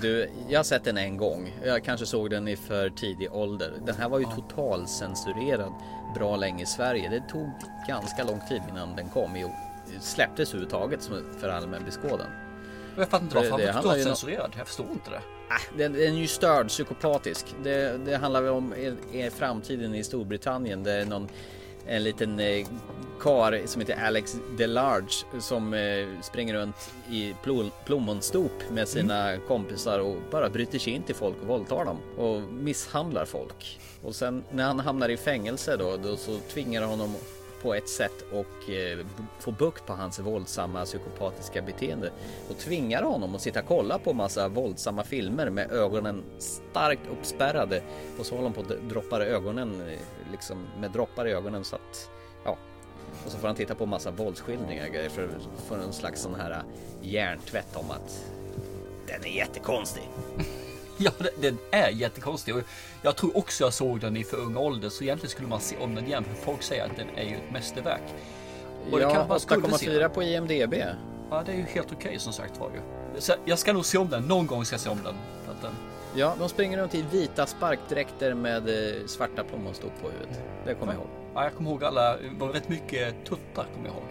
Du, jag har sett den en gång. Jag kanske såg den i för tidig ålder. Den här var ju totalcensurerad bra länge i Sverige. Det tog ganska lång tid innan den kom. Jo, släpptes överhuvudtaget för allmän beskådan. Jag fattar inte varför det han no- censurerad. Jag förstår inte det. Den, den är ju störd, psykopatisk. Det, det handlar väl om är, är framtiden i Storbritannien. Det är någon en liten eh, kar som heter Alex DeLarge som eh, springer runt i plom, plommonstop med sina kompisar och bara bryter sig in till folk och våldtar dem och misshandlar folk. Och sen när han hamnar i fängelse då, då så tvingar honom på ett sätt och eh, få bukt på hans våldsamma psykopatiska beteende och tvingar honom att sitta och kolla på massa våldsamma filmer med ögonen starkt uppspärrade och så håller han på att droppa ögonen eh, liksom med droppar i ögonen så att ja och så får han titta på massa våldsskildringar grejer för att få en slags sån här eh, hjärntvätt om att den är jättekonstig. Ja, den- är jättekonstig. Och jag tror också jag såg den i för ung ålder. Så egentligen skulle man se om den igen. För folk säger att den är ju ett mästerverk. Och Ja, kanske man skulle se 8,4 på IMDB. Ja, det är ju helt okej som sagt var ju. Så jag ska nog se om den. Någon gång ska jag se om den. Att den Ja, de springer runt i vita sparkdräkter med eh, svarta plommonstop på huvudet. Det kommer jag ihåg. Ja, jag kommer ihåg alla, det var rätt mycket tuttar kommer jag ihåg.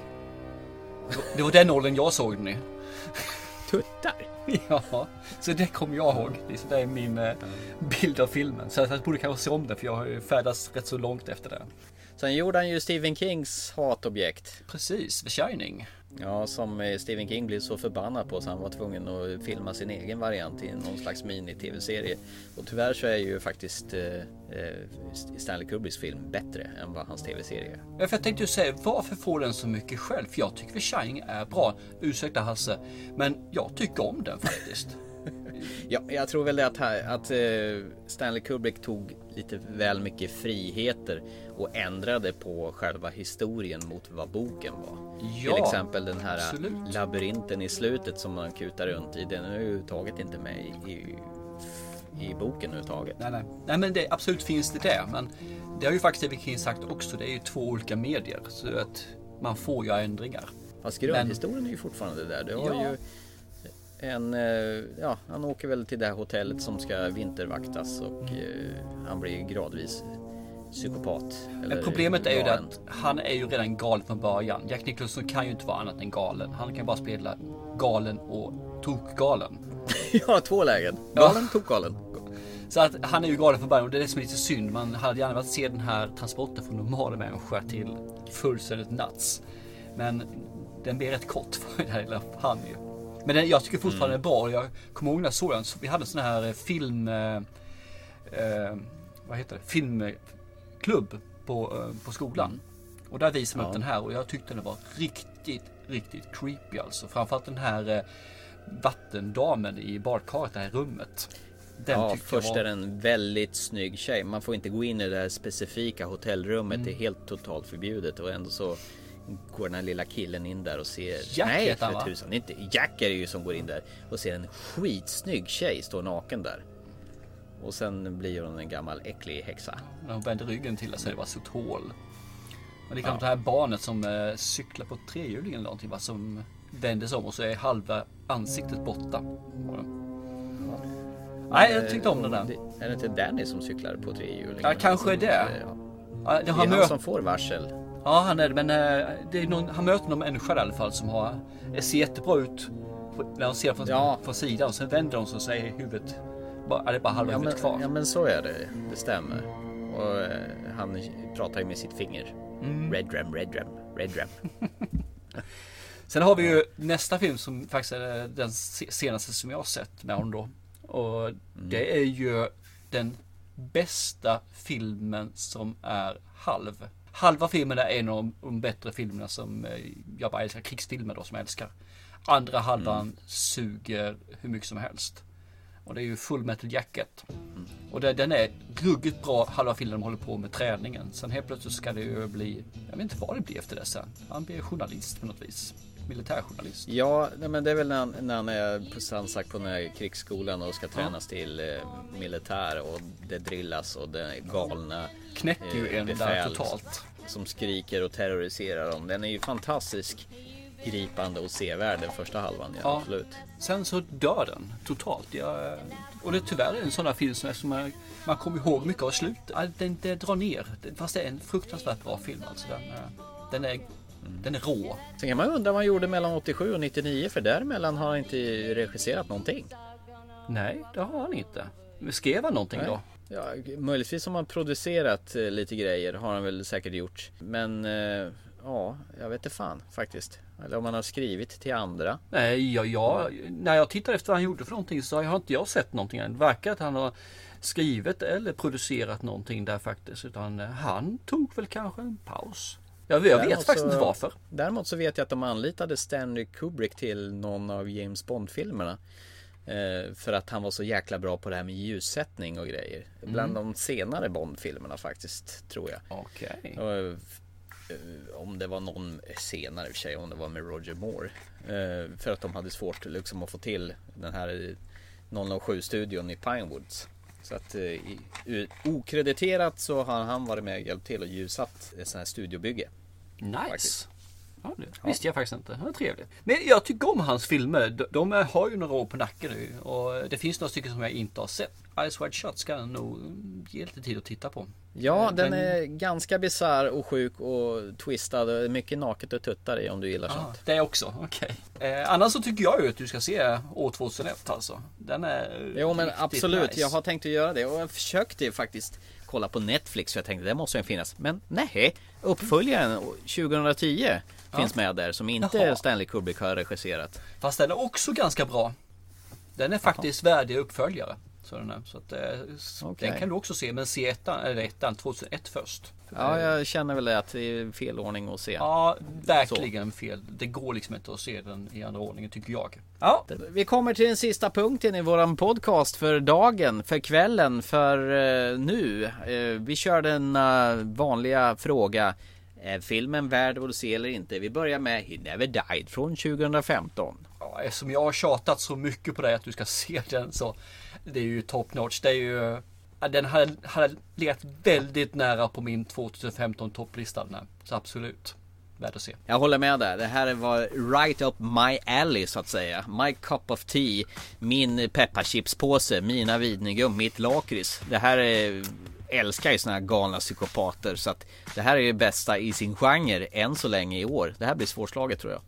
Det var- Det var den åldern jag såg den i. Tuttar? Ja, så det kommer jag ihåg. Det är, min eh, bild av filmen. Så jag borde kanske se om den för jag har ju färdats rätt så långt efter det. Sen gjorde han ju Stephen Kings hatobjekt. Precis, The Shining. Ja, som eh, Stephen King blev så förbannad på så han var tvungen att filma sin egen variant i någon slags mini-tv-serie. Och tyvärr så är ju faktiskt eh, eh, Stanley Kubricks film bättre än vad hans tv-serie är. Ja, för jag tänkte ju säga, varför får den så mycket själv? För jag tycker The Shining är bra. Ursäkta Hasse, men jag tycker om den faktiskt. Ja, jag tror väl det att, att eh, Stanley Kubrick tog lite väl mycket friheter och ändrade på själva historien mot vad boken var. Ja, Till exempel den här absolut. labyrinten i slutet som man kutar runt i. Den är överhuvudtaget inte med i, i, i boken överhuvudtaget. nej, nej. nej, men det, absolut finns det där. Men det har ju faktiskt Stephen King sagt också. Det är ju två olika medier. Så att man får ju ändringar. Fast grundhistorien är ju fortfarande där. Du har Ja. ju en, eh, ja, han åker väl till det här hotellet som ska vintervaktas och eh, han blir gradvis psykopat. Men problemet är ju det att han är ju redan galen från början. Jack Nicholson kan ju inte vara annat än galen. Han kan bara spela galen och tokgalen. Ja, två lägen. Ja. Galen, tokgalen. Så att han är ju galen från början och det är det som är lite synd. Man hade gärna velat se den här transporten från normala människa till fullständigt nuts. Men den blir rätt kort för den här lilla han ju. Men den, jag tycker fortfarande Mm. är bra. Jag kommer ihåg när jag såg den. Vi hade en sån här film... Eh, eh, vad heter det? Filmklubb på, eh, på skolan. Och där visade man Mm. Ja. upp den här och jag tyckte den var riktigt, riktigt creepy alltså. Framförallt den här eh, vattendamen i badkaret, det här rummet. Den ja, först var- är en väldigt snygg tjej. Man får inte gå in i det här specifika hotellrummet. Mm. Det är helt totalt förbjudet och ändå så går den här lilla killen in där och ser... Jack Nej, för tusan. Inte Jack är det ju som går in där och ser en skitsnygg tjej stå naken där. Och sen blir hon en gammal äcklig häxa. När hon vände ryggen till så är det bara ett hål. Och det är Ja. ja. det här barnet som eh, cyklar på trehjuling eller någonting va, som vänder sig om och så är halva ansiktet borta. Nej, jag tyckte om den där. Det- Är det inte Danny som cyklar på trehjuling? Ja, kanske är det. Ja. Ja, det är han som får varsel. Ja, han är det. Men eh, det är någon, han möter någon människa i alla fall som har, ser jättebra ut när de ser från, Ja. från sidan. Och sen vänder de sig och säger huvudet, ja, det är bara halva Ja men, huvudet kvar. ja men så är det, det stämmer. Och eh, han pratar ju med sitt finger. Mm. Red Ram, Red Ram, Red Ram. Sen har vi ju nästa film som faktiskt är den se- senaste som jag har sett med honom då. Och det är ju den bästa filmen som är halv. Halva filmen är en av de- bättre filmerna som eh, jag bara älskar. Krigsfilmer då som jag älskar. Andra halvan suger hur mycket som helst. Och det är ju Full Metal Jacket. Och det, den är ruggigt bra halva filmen de håller på med träningen. Sen helt plötsligt ska det ju bli, jag vet inte vad det blir efter det sen. Han blir journalist på något vis. Militärjournalist. Ja, men det är väl när han, när han är på Sansak på den här krigsskolan och ska tränas till eh, militär och det drillas och det är galna eh, Knäcker ju en där totalt. Som skriker och terroriserar dem. Den är ju fantastisk gripande och sevärd den första halvan. Ja, Ja. absolut. Sen så dör den totalt. Jag, och det är tyvärr en sån här film som, som man, man kommer ihåg mycket av slutet. Den, det drar ner. Det- Fast det är en fruktansvärt bra film. Alltså den, är- den, är, den är rå. Sen kan man undra vad han gjorde mellan 87 och 99 för däremellan har han inte regisserat någonting. Nej, det har han inte. Skrev han någonting Nej. då? Ja, möjligtvis har man producerat eh, lite grejer har han väl säkert gjort. Men eh, ja, jag vet inte fan faktiskt. Eller om han har skrivit till andra. Nej, ja, ja, när jag tittar efter vad han gjorde för någonting så har inte jag sett någonting än. Det verkar att han har skrivit eller producerat någonting där faktiskt. Utan eh, han tog väl kanske en paus. Jag, jag vet faktiskt så- inte varför. Däremot så vet jag att de anlitade Stanley Kubrick till någon av James Bond-filmerna. Eh, för att han var så jäkla bra på det här med ljussättning och grejer. Bland Mm. de senare Bond-filmerna faktiskt, tror jag. Okej. Eh, om det var någon senare i och för sig, om det var med Roger Moore. Eh, för att de hade svårt liksom, att få till den här 007-studion i Pinewoods. Så att eh, okrediterat så har han varit med och hjälpt till och ljusat ett sånt här studiobygge. Nice. Faktiskt. Ja, det visste jag faktiskt inte. Ja, trevligt. Men jag tycker om hans filmer. De, de har ju några år på nacken nu. Och det finns några stycken som jag inte har sett. Ice Wide Shut ska jag nog ge lite tid att titta på. Ja, Eh, den men- är ganska bisarr och sjuk och twistad. Mycket naket och tuttar i om du gillar Ah, sånt. det också, okej. Eh, annars så tycker jag ju att du ska se år 2001 alltså. Den är Jo men absolut, nice. jag har tänkt att göra det och jag försökte ju faktiskt kolla på Netflix för jag tänkte det måste ju finnas. Men nej, uppföljaren 2010 finns med där som inte Jaha. Stanley Kubrick har regisserat. Fast den är också ganska bra. Den är faktiskt värdig uppföljare. Så den. Så att, eh, s- Okej. den kan du också se, men se ettan, eller ettan 2001 först. Ja, jag känner väl att det är fel ordning att se. Ja, verkligen fel. Det går liksom inte att se den i andra ordningen tycker jag. Ja, Vi kommer till den sista punkten i våran podcast för dagen, för kvällen, för eh, nu. Eh, vi kör den eh, vanliga fråga. Är filmen värd att se eller inte? Vi börjar med He Never Died från 2015. Ja, eftersom jag har tjatat så mycket på dig att du ska se den så det är ju top notch. Det är ju den hade, hade legat väldigt nära på min 2015 topplista den här. Så absolut. Värd att se. Jag håller med där. Det här var right up my alley så att säga. My cup of tea. Min pepparchipspåse. Mina Vidnegum. Mitt lakrits. Det här är älskar ju såna här galna psykopater så att det här är det bästa i sin genre än så länge i år. Det här blir svårslaget tror jag.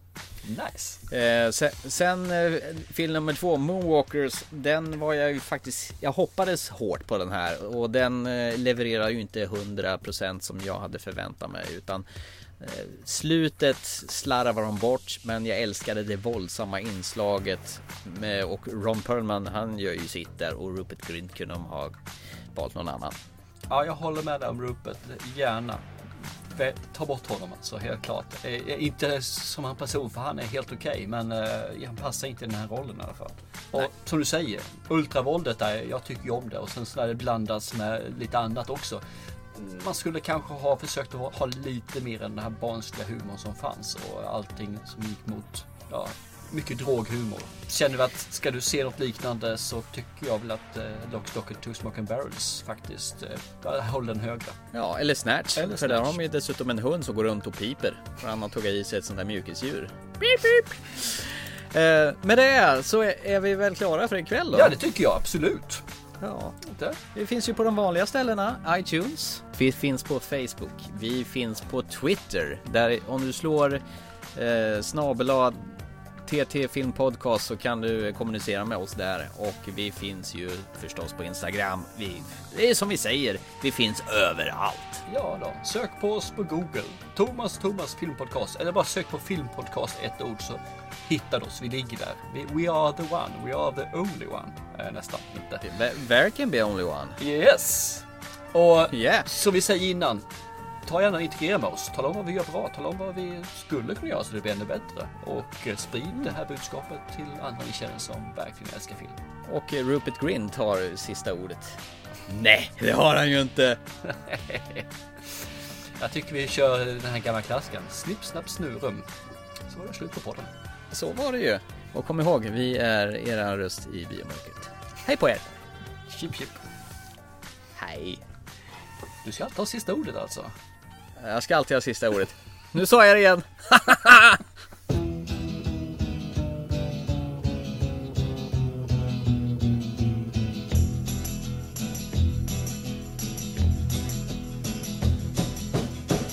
Nice. Eh, sen sen eh, film nummer två, Moonwalkers, den var jag ju faktiskt, jag hoppades hårt på den här och den eh, levererar ju inte 100% som jag hade förväntat mig utan eh, slutet slarvar de bort men jag älskade det våldsamma inslaget med, och Ron Perlman han gör ju sitt där och Rupert Grint kunde de ha valt någon annan. Ja, jag håller med dig om Rupert. Gärna. Ta bort honom alltså, helt klart. Eh, inte som han person, för han är helt okej. men eh, han passar inte i den här rollen i alla fall. Och som du säger, ultravåldet där, jag tycker ju om det. Och sen så när det blandas med lite annat också. Man skulle kanske ha försökt att ha- ha lite mer än den här barnsliga humorn som fanns. Och allting som gick mot, ja, mycket droghumor. Känner vi att ska du se något liknande så tycker jag väl att eh, Lock, Stock and Two Smoking Barrels faktiskt eh, där håller den högre. Ja, eller Snatch. Eller För där Snatch. har de ju dessutom en hund som går runt och piper. För han har tagit i sig ett sånt där mjukisdjur. Pip, pip. Eh, med det så är, är vi väl klara för ikväll då? Ja, det tycker jag absolut. Ja. Inte? Vi finns ju på de vanliga ställena, iTunes. Vi finns på Facebook. Vi finns på Twitter. Där om du slår eh, snabel-a TT Film Podcast så kan du kommunicera med oss där. Och vi finns ju förstås på Instagram. Vi, det är som vi säger, vi finns överallt. Ja då, sök på oss på Google. Thomas Thomas filmpodcast. Eller bara sök på filmpodcast ett ord så hittar du oss. Vi ligger där. Vi, we are the one. We are the only one. Eh, nästan inte. Can be only one. Yes! Och Yeah. som vi säger innan. Ta gärna integrera med oss. Tala om vad vi gör bra. Tala om vad vi skulle kunna göra så det blir ännu bättre. Och eh, sprid det här budskapet till andra ni känner som verkligen älskar film. Och eh, Rupert Grint har sista ordet. Nej, det har han ju inte. Jag tycker vi kör den här gamla klassikern. Snipp, snapp, snurum. Så var det slut på podden. Så var det ju. Och kom ihåg, vi är era röst i biomörkret. Hej på er! Chip, chip. Hej! Du ska alltid ha sista ordet alltså. Eh, jag ska alltid ha sista ordet. Nu sa jag det igen!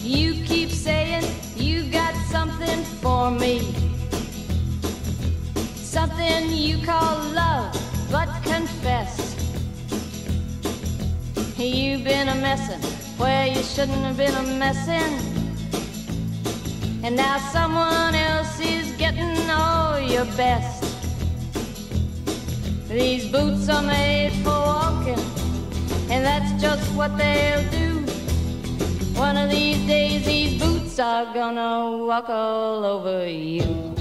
You keep saying you got something for me. Something you call love, but confess. You've been a messin' where you shouldn't have been a messin'. And now someone else is getting all your best. These boots are made for walking, and that's just what they'll do. One of these days, these boots are gonna walk all over you.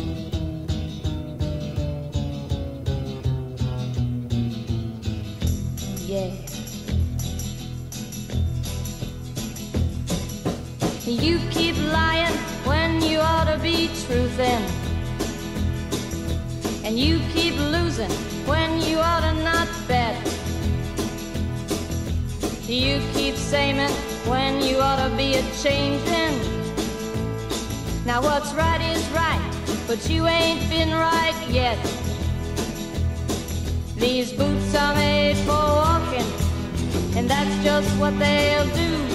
Yeah. You keep lying when you ought to be truthing. And you keep losing when you ought to not bet. You keep saying when you ought to be a changing. Now what's right is right, but you ain't been right yet. These boots are made for walking, and that's just what they'll do.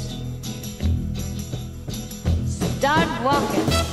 Start walking.